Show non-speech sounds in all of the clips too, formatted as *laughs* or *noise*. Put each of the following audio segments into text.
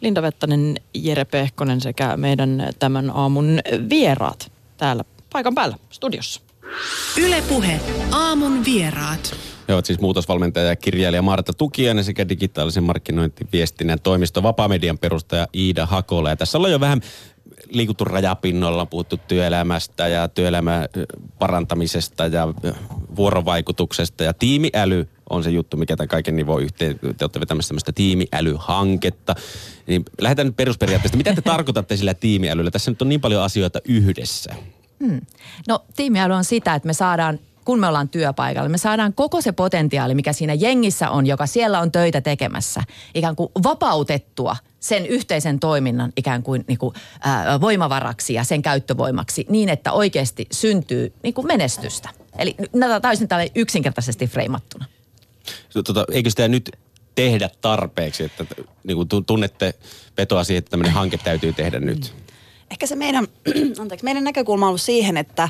Linda Vettanen, Jere Pehkonen sekä meidän tämän aamun vieraat täällä paikan päällä studiossa. Ylepuhe aamun vieraat. He ovat siis muutosvalmentaja ja kirjailija Marta Tukiainen sekä digitaalisen markkinointiviestinnän toimisto Vapamedian perustaja Iida Hakola. Ja tässä ollaan jo vähän liikuttu rajapinnolla, puhuttu työelämästä ja työelämän parantamisesta ja vuorovaikutuksesta. Ja tiimiäly on se juttu, mikä tämän kaiken nivoo yhteen. Te olette vetämässä tämmöistä tiimiälyhanketta. Niin lähdetään nyt perusperiaatteesta. Mitä te *laughs* tarkoitatte sillä tiimiälyllä? Tässä nyt on niin paljon asioita yhdessä. Hmm. No tiimiäly on sitä, että me saadaan kun me ollaan työpaikalla, me saadaan koko se potentiaali, mikä siinä jengissä on, joka siellä on töitä tekemässä, ikään kuin vapautettua sen yhteisen toiminnan ikään kuin, niin kuin ää, voimavaraksi ja sen käyttövoimaksi niin, että oikeasti syntyy niin kuin menestystä. Eli täysin tällä yksinkertaisesti freimattuna. Tota, eikö sitä nyt tehdä tarpeeksi, että niin kuin tunnette vetoa siihen, että tämmöinen hanke täytyy tehdä nyt? Ehkä se meidän, *clears throat* anteeksi, meidän näkökulma on ollut siihen, että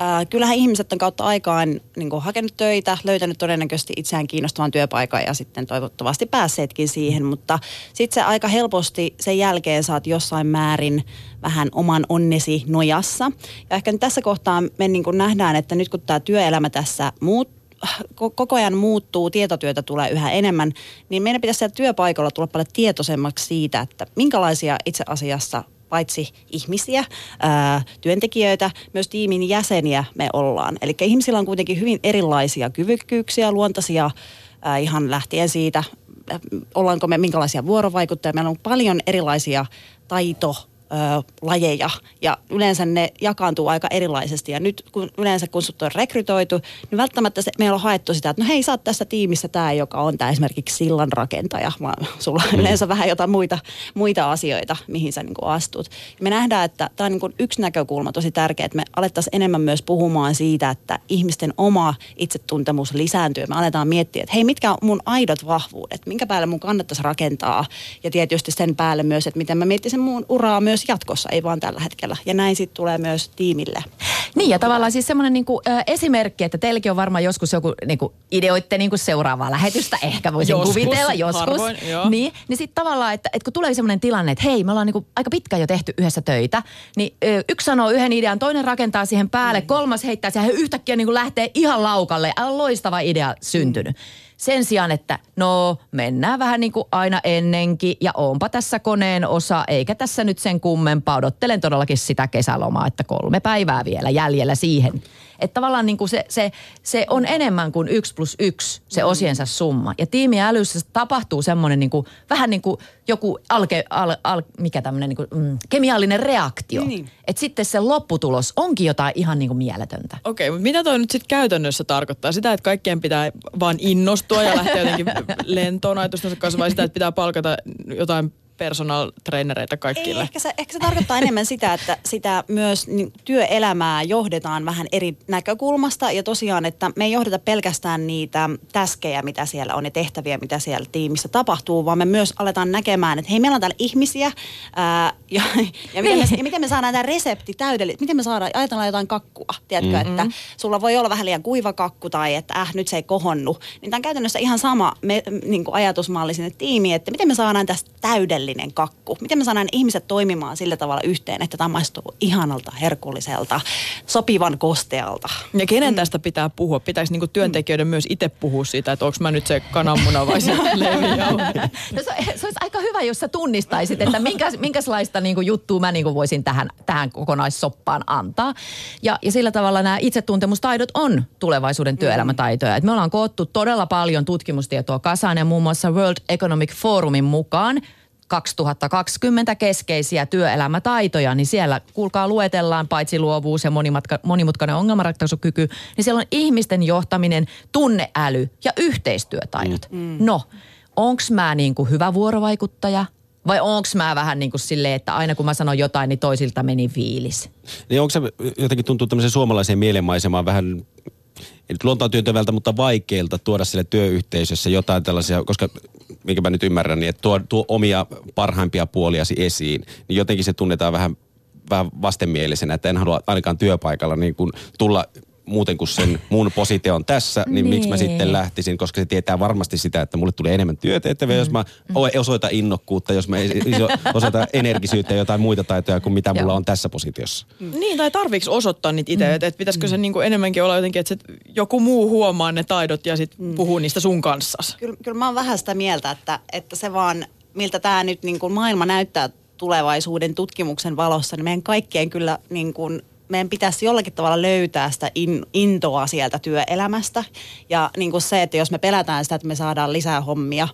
Äh, kyllähän ihmiset on kautta aikaan niin kuin, hakenut töitä, löytänyt todennäköisesti itseään kiinnostavan työpaikan ja sitten toivottavasti päässeetkin siihen, mutta sitten se aika helposti sen jälkeen saat jossain määrin vähän oman onnesi nojassa. Ja ehkä nyt tässä kohtaa me niin kuin nähdään, että nyt kun tämä työelämä tässä muuttuu, koko ajan muuttuu, tietotyötä tulee yhä enemmän, niin meidän pitäisi siellä työpaikalla tulla paljon tietoisemmaksi siitä, että minkälaisia itse asiassa paitsi ihmisiä, ää, työntekijöitä, myös tiimin jäseniä me ollaan. Eli ihmisillä on kuitenkin hyvin erilaisia kyvykkyyksiä, luontaisia ää, ihan lähtien siitä, ollaanko me minkälaisia vuorovaikuttajia. Meillä on paljon erilaisia taito lajeja ja yleensä ne jakaantuu aika erilaisesti. Ja nyt kun yleensä kun sut on rekrytoitu, niin välttämättä se, meillä on haettu sitä, että no hei sä oot tässä tiimissä tämä, joka on tämä esimerkiksi sillan rakentaja, vaan sulla on mm. yleensä vähän jotain muita, muita asioita, mihin sä niin kuin astut. Ja me nähdään, että tämä on niin kuin yksi näkökulma tosi tärkeä, että me alettaisiin enemmän myös puhumaan siitä, että ihmisten oma itsetuntemus lisääntyy. Me aletaan miettiä, että hei mitkä on mun aidot vahvuudet, minkä päälle mun kannattaisi rakentaa ja tietysti sen päälle myös, että miten mä miettisin mun uraa myös myös jatkossa, ei vaan tällä hetkellä. Ja näin sitten tulee myös tiimille. Niin ja tavallaan siis semmoinen niinku, äh, esimerkki, että teilläkin on varmaan joskus joku niinku, ideoitte niinku seuraavaa lähetystä, ehkä voisin joskus, kuvitella joskus. Harvoin, niin, niin sitten tavallaan, että, että kun tulee semmoinen tilanne, että hei, me ollaan niinku aika pitkään jo tehty yhdessä töitä, niin ö, yksi sanoo yhden idean, toinen rakentaa siihen päälle, mm. kolmas heittää siihen yhtäkkiä niinku lähtee ihan laukalle. Loistava idea syntynyt. Mm. Sen sijaan, että no mennään vähän niin kuin aina ennenkin ja onpa tässä koneen osa, eikä tässä nyt sen kummempaa. Odottelen todellakin sitä kesälomaa, että kolme päivää vielä jäljellä siihen. Että tavallaan niin kuin se, se, se on enemmän kuin yksi plus yksi se mm. osiensa summa. Ja tiimiälyssä tapahtuu semmoinen niin kuin, vähän niin kuin joku alke, al, al, mikä tämmöinen niin kuin, mm, kemiallinen reaktio. Niin. Että sitten se lopputulos onkin jotain ihan niin kuin mieletöntä. Okei, mutta mitä toi nyt sitten käytännössä tarkoittaa? Sitä, että kaikkien pitää vaan innostua ja lähteä jotenkin *laughs* lentoon ajatustensa kanssa vai sitä, että pitää palkata jotain personal trainereita kaikille. Ei, ehkä, se, ehkä se tarkoittaa enemmän sitä, että sitä myös niin, työelämää johdetaan vähän eri näkökulmasta. Ja tosiaan, että me ei johdeta pelkästään niitä täskejä, mitä siellä on ja tehtäviä, mitä siellä tiimissä tapahtuu, vaan me myös aletaan näkemään, että hei, meillä on täällä ihmisiä ää, ja, ja, miten me, ja miten me saadaan tämä resepti täydellisesti, miten me saadaan, ajatellaan jotain kakkua, tiedätkö, mm-hmm. että sulla voi olla vähän liian kuiva kakku tai että äh, nyt se ei kohonnu. Niin tämä on käytännössä ihan sama me, niin kuin ajatusmalli sinne tiimiin, että miten me saadaan tästä täydellinen täydellinen kakku? Miten me saadaan ihmiset toimimaan sillä tavalla yhteen, että tämä maistuu ihanalta, herkulliselta, sopivan kostealta? Ja kenen mm. tästä pitää puhua? Pitäisi niinku työntekijöiden mm. myös itse puhua siitä, että onko mä nyt se kananmuna vai se *laughs* no se, se olisi aika hyvä, jos sä tunnistaisit, että minkä, minkälaista niinku juttua mä niinku voisin tähän, tähän kokonaissoppaan antaa. Ja, ja sillä tavalla nämä itsetuntemustaidot on tulevaisuuden työelämätaitoja. Et me ollaan koottu todella paljon tutkimustietoa kasaan ja muun muassa World Economic Forumin mukaan – 2020 keskeisiä työelämätaitoja, niin siellä kuulkaa luetellaan paitsi luovuus ja monimatka, monimutkainen ongelmanratkaisukyky, niin siellä on ihmisten johtaminen, tunneäly ja yhteistyötaidot. Mm. mm. No, onks mä niin kuin hyvä vuorovaikuttaja vai onks mä vähän niin kuin silleen, että aina kun mä sanon jotain, niin toisilta meni fiilis? Niin onko se jotenkin tuntuu tämmöisen suomalaiseen mielenmaisemaan vähän ei nyt luontoon työntävältä, mutta vaikeilta tuoda sille työyhteisössä jotain tällaisia, koska minkä mä nyt ymmärrän, niin että tuo, tuo omia parhaimpia puoliasi esiin, niin jotenkin se tunnetaan vähän, vähän vastenmielisenä, että en halua ainakaan työpaikalla niin kuin tulla muuten kuin sen mun positio on tässä, niin, niin miksi mä sitten lähtisin, koska se tietää varmasti sitä, että mulle tulee enemmän työtehtäviä, mm. jos mä osoitan innokkuutta, jos mä *laughs* osoitan energisyyttä ja jotain muita taitoja kuin mitä mulla on tässä positiossa. Mm. Niin, tai tarviiko osoittaa niitä itse, mm. että et pitäisikö se niinku enemmänkin olla jotenkin, että joku muu huomaa ne taidot ja sitten mm. puhuu niistä sun kanssa. Kyllä, kyllä mä oon vähän sitä mieltä, että, että se vaan, miltä tämä nyt niin kuin maailma näyttää tulevaisuuden tutkimuksen valossa, niin meidän kaikkien kyllä niin kuin meidän pitäisi jollakin tavalla löytää sitä in, intoa sieltä työelämästä. Ja niin kuin se, että jos me pelätään sitä, että me saadaan lisää hommia.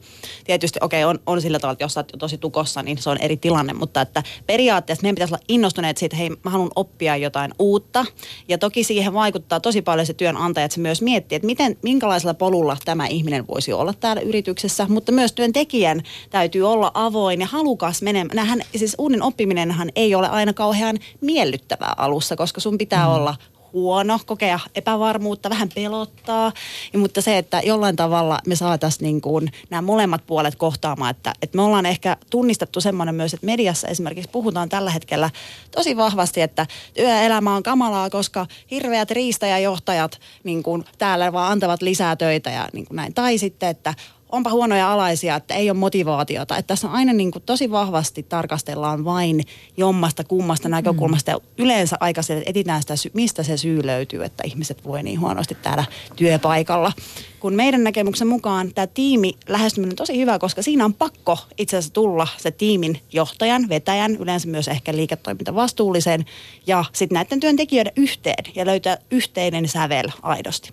Tietysti okei, okay, on, on sillä tavalla, että jos olet tosi tukossa, niin se on eri tilanne. Mutta että periaatteessa meidän pitäisi olla innostuneet siitä, että hei, mä haluan oppia jotain uutta. Ja toki siihen vaikuttaa tosi paljon se työnantaja, että se myös miettii, että miten, minkälaisella polulla tämä ihminen voisi olla täällä yrityksessä. Mutta myös työntekijän täytyy olla avoin ja halukas menemään. Siis uuden oppiminenhan ei ole aina kauhean miellyttävää alussa, koska koska sun pitää mm. olla huono, kokea epävarmuutta, vähän pelottaa. Ja, mutta se, että jollain tavalla me saataisiin niin kuin nämä molemmat puolet kohtaamaan, että, että me ollaan ehkä tunnistettu semmoinen myös, että mediassa esimerkiksi puhutaan tällä hetkellä tosi vahvasti, että työelämä on kamalaa, koska hirveät riistäjäjohtajat niin kuin täällä vaan antavat lisää töitä ja niin kuin näin. Tai sitten, että onpa huonoja alaisia, että ei ole motivaatiota. Että tässä on aina niin kuin tosi vahvasti tarkastellaan vain jommasta kummasta näkökulmasta. Ja yleensä aika että etitään sitä, mistä se syy löytyy, että ihmiset voi niin huonosti täällä työpaikalla. Kun meidän näkemyksen mukaan tämä tiimi lähestyminen on tosi hyvä, koska siinä on pakko itse asiassa tulla se tiimin johtajan, vetäjän, yleensä myös ehkä liiketoimintavastuullisen ja sitten näiden työntekijöiden yhteen ja löytää yhteinen sävel aidosti.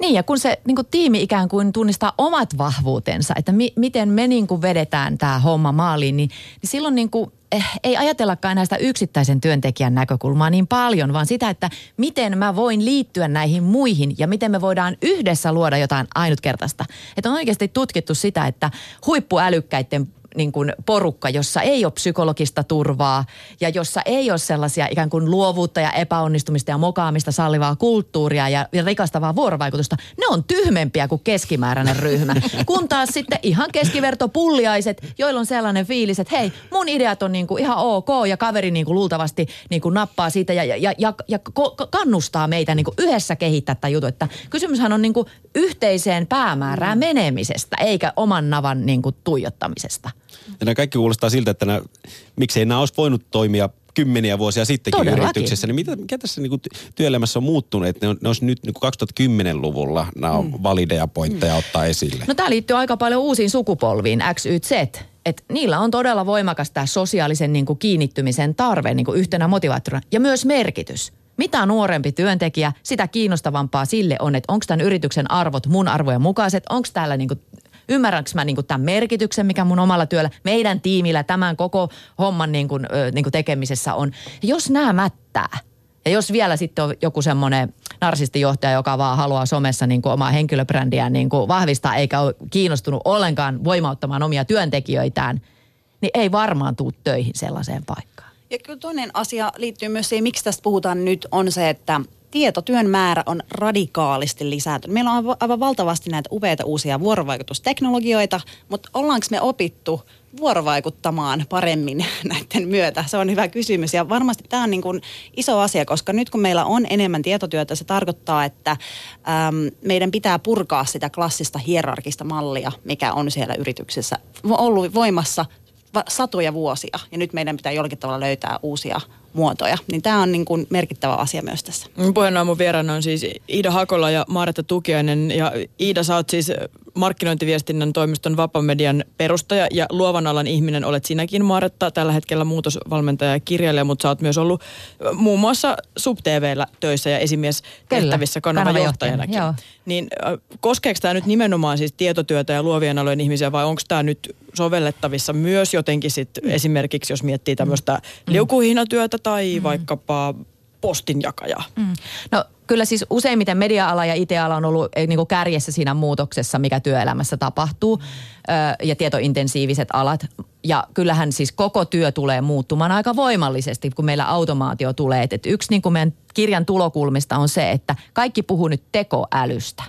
Niin ja kun se niin kuin tiimi ikään kuin tunnistaa omat vahvuutensa, että mi- miten me niin kuin vedetään tämä homma maaliin, niin, niin silloin niin kuin, eh, ei ajatellakaan näistä yksittäisen työntekijän näkökulmaa niin paljon, vaan sitä, että miten mä voin liittyä näihin muihin ja miten me voidaan yhdessä luoda jotain ainutkertaista. Että on oikeasti tutkittu sitä, että huippuälykkäiden niin kuin porukka, jossa ei ole psykologista turvaa ja jossa ei ole sellaisia ikään kuin luovuutta ja epäonnistumista ja mokaamista sallivaa kulttuuria ja, ja rikastavaa vuorovaikutusta, ne on tyhmempiä kuin keskimääräinen ryhmä. Kun taas sitten ihan keskiverto pulliaiset, joilla on sellainen fiilis, että hei, mun ideat on niin kuin ihan ok ja kaveri niin kuin luultavasti niin kuin nappaa siitä ja, ja, ja, ja kannustaa meitä niin kuin yhdessä kehittää tätä juttu. Että kysymyshän on niin kuin yhteiseen päämäärään menemisestä eikä oman navan niin kuin tuijottamisesta. Ja nämä kaikki kuulostaa siltä, että nämä, miksei nämä olisi voinut toimia kymmeniä vuosia sittenkin Todellakin. yrityksessä, niin mitä, mikä tässä niin kuin työelämässä on muuttunut, että ne, on, ne olisi nyt niin kuin 2010-luvulla nämä mm. valideja pointteja mm. ottaa esille? No tämä liittyy aika paljon uusiin sukupolviin, X, Y, Z. Et niillä on todella voimakas tämä sosiaalisen niin kuin kiinnittymisen tarve niin kuin yhtenä motivaattorina ja myös merkitys. Mitä nuorempi työntekijä, sitä kiinnostavampaa sille on, että onko tämän yrityksen arvot mun arvojen mukaiset, onko täällä niinku ymmärränkö mä niin kuin tämän merkityksen, mikä mun omalla työllä, meidän tiimillä tämän koko homman niin kuin, niin kuin tekemisessä on. Jos nämä mättää, ja jos vielä sitten on joku semmoinen narsistijohtaja, joka vaan haluaa somessa niin kuin omaa henkilöbrändiään niin kuin vahvistaa, eikä ole kiinnostunut ollenkaan voimauttamaan omia työntekijöitään, niin ei varmaan tule töihin sellaiseen paikkaan. Ja kyllä toinen asia liittyy myös siihen, miksi tästä puhutaan nyt, on se, että tietotyön määrä on radikaalisti lisääntynyt. Meillä on aivan valtavasti näitä upeita uusia vuorovaikutusteknologioita, mutta ollaanko me opittu vuorovaikuttamaan paremmin *laughs* näiden myötä? Se on hyvä kysymys ja varmasti tämä on niin kuin iso asia, koska nyt kun meillä on enemmän tietotyötä, se tarkoittaa, että äm, meidän pitää purkaa sitä klassista hierarkista mallia, mikä on siellä yrityksessä ollut voimassa satoja vuosia ja nyt meidän pitää jollakin tavalla löytää uusia muotoja. Niin tämä on niin kuin merkittävä asia myös tässä. Puheenjohtajan vieraana on siis Iida Hakola ja Maaretta Tukiainen. Ja Iida, sä oot siis markkinointiviestinnän toimiston Vapamedian perustaja ja luovan alan ihminen olet sinäkin, Maaretta, tällä hetkellä muutosvalmentaja ja kirjailija, mutta sä oot myös ollut muun muassa SubTVllä töissä ja esimies tehtävissä kanavan johtajanakin. Niin koskeeko tämä nyt nimenomaan siis tietotyötä ja luovien alojen ihmisiä vai onko tämä nyt sovellettavissa myös jotenkin sit mm. esimerkiksi, jos miettii tämmöistä mm. liukuhihnatyötä tai mm. vaikkapa postinjakajaa? Mm. No kyllä siis useimmiten media-ala ja IT-ala on ollut eh, niin kuin kärjessä siinä muutoksessa, mikä työelämässä tapahtuu ja tietointensiiviset alat. Ja kyllähän siis koko työ tulee muuttumaan aika voimallisesti, kun meillä automaatio tulee. Et yksi niin kuin meidän kirjan tulokulmista on se, että kaikki puhuu nyt tekoälystä.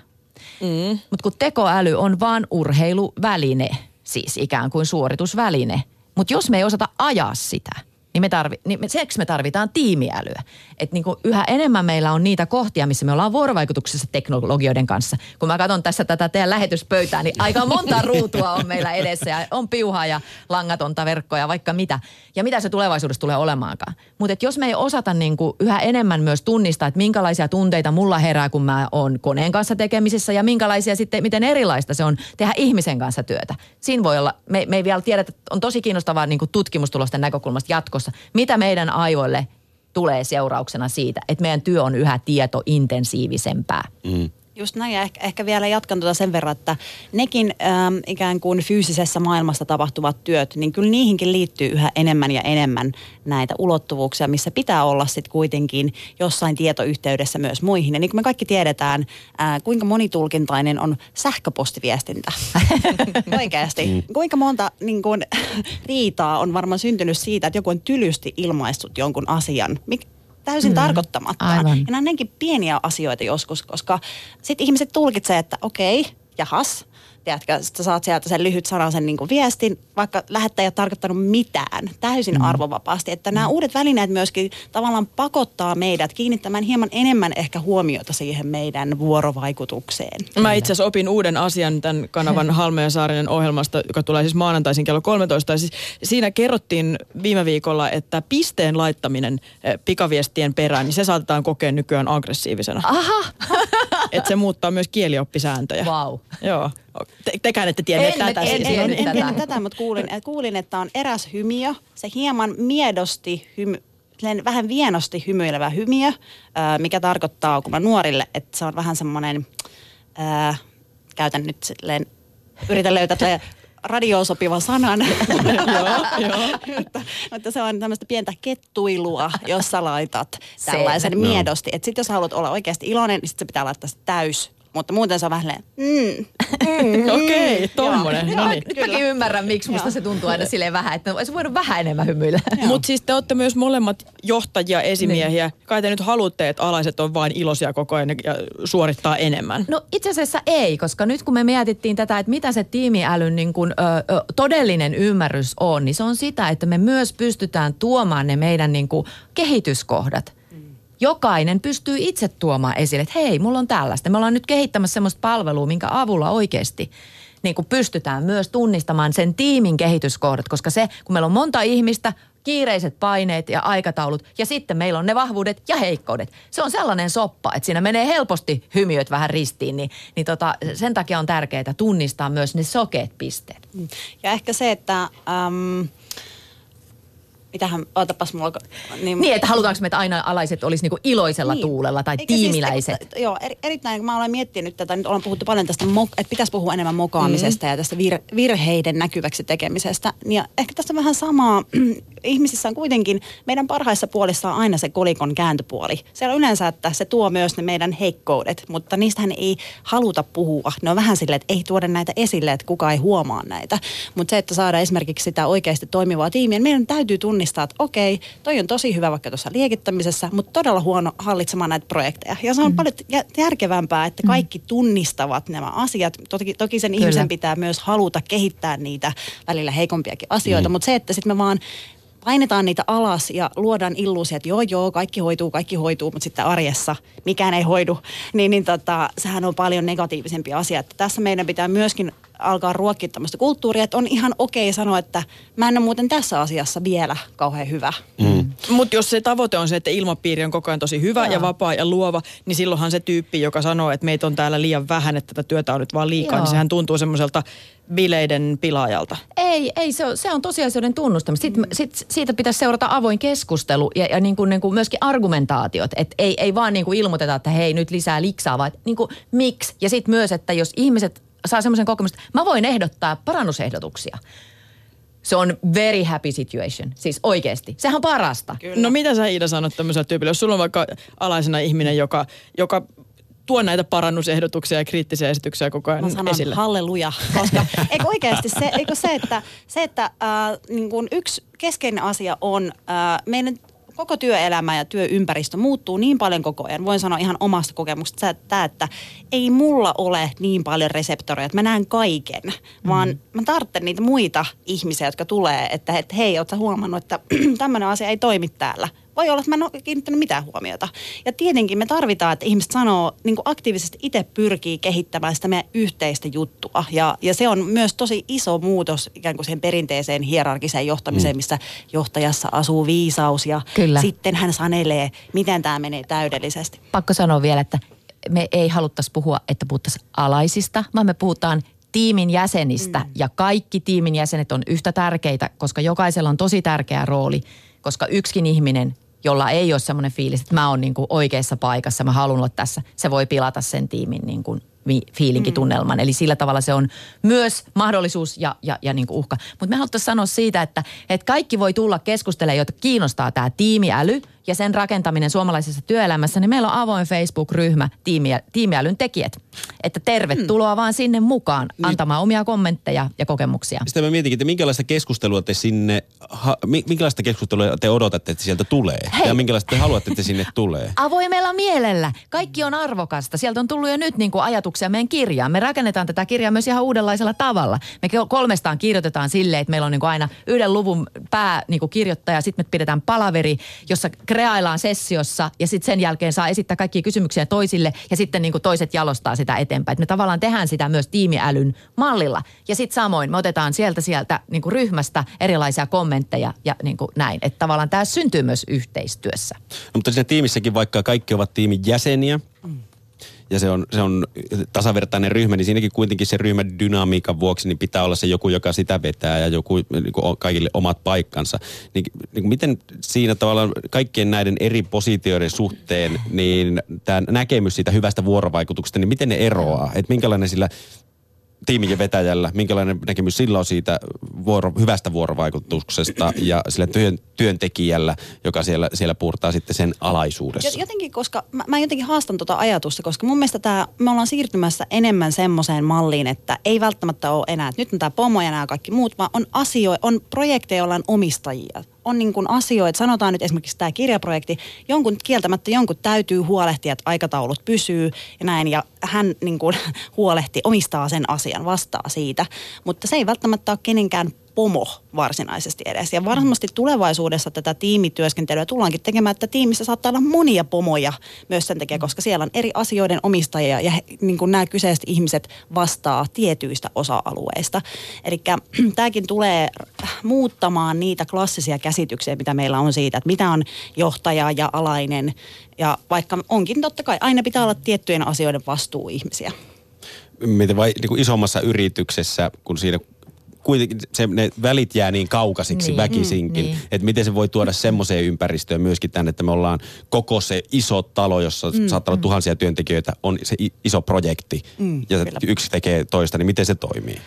Mm. Mutta kun tekoäly on vaan urheiluväline, siis ikään kuin suoritusväline. Mutta jos me ei osata ajaa sitä – niin, me tarvi, niin me, seksi me tarvitaan tiimiälyä. Että niin yhä enemmän meillä on niitä kohtia, missä me ollaan vuorovaikutuksessa teknologioiden kanssa. Kun mä katson tässä tätä teidän lähetyspöytää, niin aika monta *laughs* ruutua on meillä edessä ja on piuhaa ja langatonta verkkoja, vaikka mitä. Ja mitä se tulevaisuudessa tulee olemaankaan. Mutta jos me ei osata niin yhä enemmän myös tunnistaa, että minkälaisia tunteita mulla herää, kun mä oon koneen kanssa tekemisissä ja minkälaisia sitten, miten erilaista se on tehdä ihmisen kanssa työtä. Siinä voi olla, me, me ei vielä tiedä, että on tosi kiinnostavaa niin tutkimustulosten näkökulmasta jatkossa, mitä meidän aivoille tulee seurauksena siitä, että meidän työ on yhä tietointensiivisempää. Mm. Just näin, ja ehkä, ehkä vielä jatkan tuota sen verran, että nekin ähm, ikään kuin fyysisessä maailmassa tapahtuvat työt, niin kyllä niihinkin liittyy yhä enemmän ja enemmän näitä ulottuvuuksia, missä pitää olla sitten kuitenkin jossain tietoyhteydessä myös muihin. Ja niin kuin me kaikki tiedetään, äh, kuinka monitulkintainen on sähköpostiviestintä. *laughs* Oikeasti. Mm. Kuinka monta niin kuin, *laughs* riitaa on varmaan syntynyt siitä, että joku on tylysti ilmaistut jonkun asian. Mik, täysin mm, tarkoittamatta. Ja nämä on pieniä asioita joskus, koska sitten ihmiset tulkitsee, että okei, jahas, tiedätkö, sä saat sieltä sen lyhyt sanasen niin viestin, vaikka lähettäjä ei ole tarkoittanut mitään, täysin mm. arvovapaasti. Että nämä mm. uudet välineet myöskin tavallaan pakottaa meidät kiinnittämään hieman enemmän ehkä huomiota siihen meidän vuorovaikutukseen. Mä itse asiassa opin uuden asian tämän kanavan *laughs* Halme ja Saarinen ohjelmasta, joka tulee siis maanantaisin kello 13. Siis siinä kerrottiin viime viikolla, että pisteen laittaminen eh, pikaviestien perään, niin se saatetaan kokea nykyään aggressiivisena. Aha! *laughs* että se muuttaa myös kielioppisääntöjä. Wow. Joo. Te, tekään ette tienneet en, tätä. En, siis. en, en, en tiennyt tätä, mutta kuulin, kuulin, että on eräs hymiö. Se hieman miedosti hymy, vähän vienosti hymyilevä hymiö, mikä tarkoittaa kun mä nuorille, että se on vähän semmoinen, käytän nyt silleen, yritän löytää radioon sopivan sanan. *laughs* joo, joo. mutta, mutta se on tämmöistä pientä kettuilua, jossa laitat tällaisen se. miedosti. Että sitten jos haluat olla oikeasti iloinen, niin sit se pitää laittaa täys mutta muuten se on vähän mm. mm. Okei, okay, tommonen. No niin. Nyt mäkin ymmärrän, miksi musta se tuntuu aina silleen vähän, että olisi voinut vähän enemmän hymyillä. Mutta siis te olette myös molemmat johtajia, esimiehiä. Niin. Kai te nyt haluatte, että alaiset on vain iloisia koko ajan ja suorittaa enemmän. No itse asiassa ei, koska nyt kun me mietittiin tätä, että mitä se tiimiälyn niin kun, ö, ö, todellinen ymmärrys on, niin se on sitä, että me myös pystytään tuomaan ne meidän niin kuin, kehityskohdat jokainen pystyy itse tuomaan esille, että hei, mulla on tällaista. Me ollaan nyt kehittämässä semmoista palvelua, minkä avulla oikeasti niin kuin pystytään myös tunnistamaan sen tiimin kehityskohdat, koska se, kun meillä on monta ihmistä, kiireiset paineet ja aikataulut ja sitten meillä on ne vahvuudet ja heikkoudet. Se on sellainen soppa, että siinä menee helposti hymiöt vähän ristiin, niin, niin tota, sen takia on tärkeää tunnistaa myös ne sokeet pisteet. Ja ehkä se, että... Ähm mitähän, ootapas mulla... Niin, niin että halutaanko me, että aina alaiset olisi niinku iloisella niin. tuulella tai Eikä tiimiläiset? Siis, joo, er, erittäin, kun mä olen miettinyt tätä, nyt ollaan puhuttu paljon tästä, että pitäisi puhua enemmän mokaamisesta mm. ja tästä vir, virheiden näkyväksi tekemisestä. Ja ehkä tästä vähän samaa, *clears throat* ihmisissä on kuitenkin, meidän parhaissa puolissa on aina se kolikon kääntöpuoli. Siellä on yleensä, että se tuo myös ne meidän heikkoudet, mutta niistähän ei haluta puhua. Ne on vähän silleen, että ei tuoda näitä esille, että kukaan ei huomaa näitä. Mutta se, että saadaan esimerkiksi sitä oikeasti toimivaa tiimiä, niin meidän täytyy tunnistaa, että okei, toi on tosi hyvä vaikka tuossa liekittämisessä, mutta todella huono hallitsemaan näitä projekteja. Ja se on mm. paljon järkevämpää, että mm. kaikki tunnistavat nämä asiat. Toki, toki sen Kyllä. ihmisen pitää myös haluta kehittää niitä välillä heikompiakin asioita, mm. mutta se, että sitten me vaan painetaan niitä alas ja luodaan illuusia, että joo, joo, kaikki hoituu, kaikki hoituu, mutta sitten arjessa mikään ei hoidu, niin, niin tota, sehän on paljon negatiivisempi asia. Että tässä meidän pitää myöskin alkaa ruokkia tämmöistä kulttuuria, että on ihan okei sanoa, että mä en ole muuten tässä asiassa vielä kauhean hyvä. Mm. Mutta jos se tavoite on se, että ilmapiiri on koko ajan tosi hyvä Joo. ja vapaa ja luova, niin silloinhan se tyyppi, joka sanoo, että meitä on täällä liian vähän, että tätä työtä on nyt vaan liikaa, niin Joo. niin sehän tuntuu semmoiselta bileiden pilaajalta. Ei, ei se on, se on tosiasioiden tunnustamista. Sitten, sit, siitä pitäisi seurata avoin keskustelu ja, ja niin kuin, niin kuin myöskin argumentaatiot. Että ei, ei vaan niin kuin ilmoiteta, että hei nyt lisää liksaa, vaan niin kuin, miksi. Ja sitten myös, että jos ihmiset saa semmoisen kokemuksen, että mä voin ehdottaa parannusehdotuksia. Se on very happy situation. Siis oikeasti. Sehän on parasta. Kyllä. No mitä sä Iida sanot tämmöisellä tyypillä? Jos sulla on vaikka alaisena ihminen, joka, joka tuo näitä parannusehdotuksia ja kriittisiä esityksiä koko ajan Mä sanon esille. halleluja, *laughs* koska eikö oikeasti se, eikö se että, se, että äh, niin kuin yksi keskeinen asia on äh, meidän koko työelämä ja työympäristö muuttuu niin paljon koko ajan. Voin sanoa ihan omasta kokemuksesta että, että ei mulla ole niin paljon reseptoreja, että mä näen kaiken, vaan mm. mä tarvitsen niitä muita ihmisiä, jotka tulee, että, että hei, ootko huomannut, että *clears throat* tämmöinen asia ei toimi täällä voi olla, että mä en ole kiinnittänyt mitään huomiota. Ja tietenkin me tarvitaan, että ihmiset sanoo, niin kuin aktiivisesti itse pyrkii kehittämään sitä meidän yhteistä juttua. Ja, ja se on myös tosi iso muutos ikään kuin siihen perinteiseen hierarkiseen johtamiseen, mm. missä johtajassa asuu viisaus ja Kyllä. sitten hän sanelee, miten tämä menee täydellisesti. Pakko sanoa vielä, että me ei haluttaisi puhua, että puhuttaisiin alaisista, vaan me puhutaan tiimin jäsenistä mm. ja kaikki tiimin jäsenet on yhtä tärkeitä, koska jokaisella on tosi tärkeä rooli, koska yksikin ihminen jolla ei ole semmoinen fiilis, että mä oon niin kuin oikeassa paikassa, mä haluan olla tässä, se voi pilata sen tiimin niin kuin fiilinkitunnelman. Mm. Eli sillä tavalla se on myös mahdollisuus ja, ja, ja niin kuin uhka. Mutta me haluttaisiin sanoa siitä, että, että kaikki voi tulla keskustelemaan, joita kiinnostaa tämä tiimiäly ja sen rakentaminen suomalaisessa työelämässä, niin meillä on avoin Facebook-ryhmä tiimiä, tiimiälyn tekijät. Että tervetuloa mm. vaan sinne mukaan niin. antamaan omia kommentteja ja kokemuksia. Sitä mä mietinkin, että minkälaista keskustelua te sinne, ha, minkälaista keskustelua te odotatte, että sieltä tulee? Hei. Ja minkälaista te haluatte, että sinne tulee? *laughs* Avoimella mielellä. Kaikki on arvokasta. Sieltä on tullut jo nyt niin kuin ajatuksia meidän kirjaan. Me rakennetaan tätä kirjaa myös ihan uudenlaisella tavalla. Me kolmestaan kirjoitetaan silleen, että meillä on niin kuin aina yhden luvun pää niin kuin kirjoittaja. Sitten me pidetään palaveri, jossa kreaillaan sessiossa ja sitten sen jälkeen saa esittää kaikkia kysymyksiä toisille ja sitten niin kuin toiset jalostaa sitä eteenpäin. Et me tavallaan tehdään sitä myös tiimiälyn mallilla. Ja sitten samoin me otetaan sieltä sieltä niin kuin ryhmästä erilaisia kommentteja ja niin kuin näin. Että tavallaan tämä syntyy myös yhteistyössä. No, mutta siinä tiimissäkin, vaikka kaikki ovat tiimin jäseniä, mm ja se on, se on tasavertainen ryhmä, niin siinäkin kuitenkin se ryhmän dynamiikan vuoksi niin pitää olla se joku, joka sitä vetää ja joku niin kuin kaikille omat paikkansa. Niin, niin miten siinä tavallaan kaikkien näiden eri positioiden suhteen, niin tämä näkemys siitä hyvästä vuorovaikutuksesta, niin miten ne eroaa? Että minkälainen sillä tiimin vetäjällä, minkälainen näkemys sillä on siitä vuoro, hyvästä vuorovaikutuksesta ja sillä työn, työntekijällä, joka siellä, siellä puurtaa sitten sen alaisuudessa? Jotenkin, koska mä, mä jotenkin haastan tuota ajatusta, koska mun mielestä tää, me ollaan siirtymässä enemmän semmoiseen malliin, että ei välttämättä ole enää, että nyt on tämä pomo ja nämä kaikki muut, vaan on asioita, on projekteja, joilla on omistajia on niin kuin asioita, sanotaan nyt esimerkiksi tämä kirjaprojekti, jonkun kieltämättä jonkun täytyy huolehtia, että aikataulut pysyy ja näin, ja hän niin kuin *laughs* huolehti, omistaa sen asian, vastaa siitä, mutta se ei välttämättä ole kenenkään pomo varsinaisesti edes. Ja varmasti tulevaisuudessa tätä tiimityöskentelyä tullaankin tekemään, että tiimissä saattaa olla monia pomoja myös sen takia, koska siellä on eri asioiden omistajia ja he, niin kuin nämä kyseiset ihmiset vastaa tietyistä osa-alueista. Eli *clears throat* tämäkin tulee muuttamaan niitä klassisia käsityksiä, mitä meillä on siitä, että mitä on johtaja ja alainen. Ja vaikka onkin totta kai, aina pitää olla tiettyjen asioiden vastuuihmisiä. Miten vai niin kuin isommassa yrityksessä, kun siinä kuitenkin se, ne välit jää niin kaukaisiksi niin, väkisinkin, mm, niin. että miten se voi tuoda semmoiseen ympäristöön myöskin tänne, että me ollaan koko se iso talo, jossa mm, saattaa olla mm. tuhansia työntekijöitä, on se iso projekti mm, ja kyllä. yksi tekee toista, niin miten se toimii?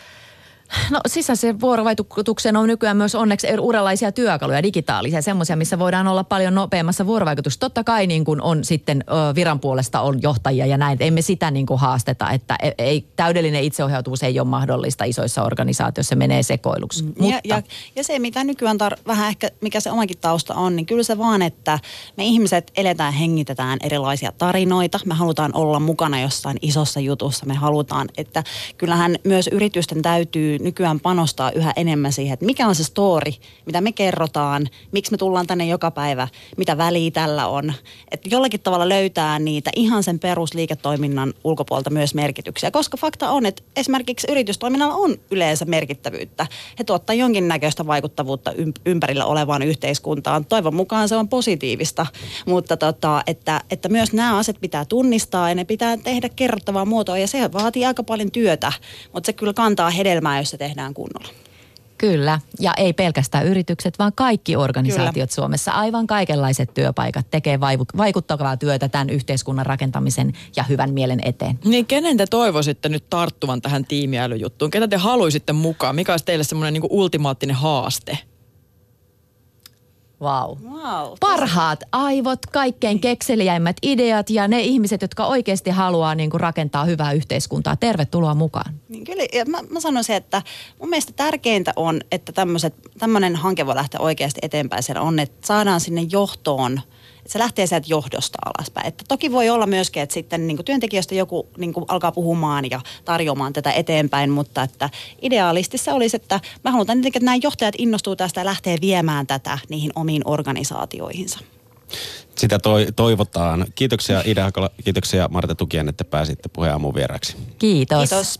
No sisäisen vuorovaikutukseen on nykyään myös onneksi uudenlaisia työkaluja, digitaalisia, semmoisia, missä voidaan olla paljon nopeammassa vuorovaikutuksessa. Totta kai niin kuin on sitten viran puolesta on johtajia ja näin, emme sitä niin kuin haasteta, että e, ei, täydellinen itseohjautuvuus ei ole mahdollista isoissa organisaatioissa, se menee sekoiluksi. Mm. Mutta. Ja, ja, ja se, mitä nykyään tar- vähän ehkä, mikä se omakin tausta on, niin kyllä se vaan, että me ihmiset eletään, hengitetään erilaisia tarinoita. Me halutaan olla mukana jossain isossa jutussa. Me halutaan, että kyllähän myös yritysten täytyy nykyään panostaa yhä enemmän siihen, että mikä on se story, mitä me kerrotaan, miksi me tullaan tänne joka päivä, mitä väliä tällä on. Että jollakin tavalla löytää niitä ihan sen perusliiketoiminnan ulkopuolta myös merkityksiä, koska fakta on, että esimerkiksi yritystoiminnalla on yleensä merkittävyyttä. He tuottaa jonkinnäköistä vaikuttavuutta ympärillä olevaan yhteiskuntaan. Toivon mukaan se on positiivista, mutta tota, että, että myös nämä asiat pitää tunnistaa ja ne pitää tehdä kerrottavaa muotoa ja se vaatii aika paljon työtä, mutta se kyllä kantaa hedelmää, se tehdään kunnolla. Kyllä, ja ei pelkästään yritykset, vaan kaikki organisaatiot Kyllä. Suomessa, aivan kaikenlaiset työpaikat tekee vaikuttavaa työtä tämän yhteiskunnan rakentamisen ja hyvän mielen eteen. Niin kenen te toivoisitte nyt tarttuvan tähän tiimiälyjuttuun? Ketä te haluaisitte mukaan? Mikä olisi teille semmoinen niin ultimaattinen haaste? Wow. wow. Parhaat aivot, kaikkein kekseliäimmät ideat ja ne ihmiset, jotka oikeasti haluaa niin kuin rakentaa hyvää yhteiskuntaa. Tervetuloa mukaan. Niin kyllä, ja mä, mä sanoisin, että mun mielestä tärkeintä on, että tämmöinen hanke voi lähteä oikeasti eteenpäin. Sen on, että saadaan sinne johtoon – se lähtee sieltä johdosta alaspäin. Että toki voi olla myöskin, että sitten niin kuin työntekijöistä joku niin kuin alkaa puhumaan ja tarjoamaan tätä eteenpäin, mutta että idealistissa olisi, että mä haluan että nämä johtajat innostuu tästä ja lähtee viemään tätä niihin omiin organisaatioihinsa. Sitä toi, toivotaan. Kiitoksia Ida Hakola, kiitoksia Marta Tukien, että pääsitte puheen vieraksi. Kiitos. Kiitos.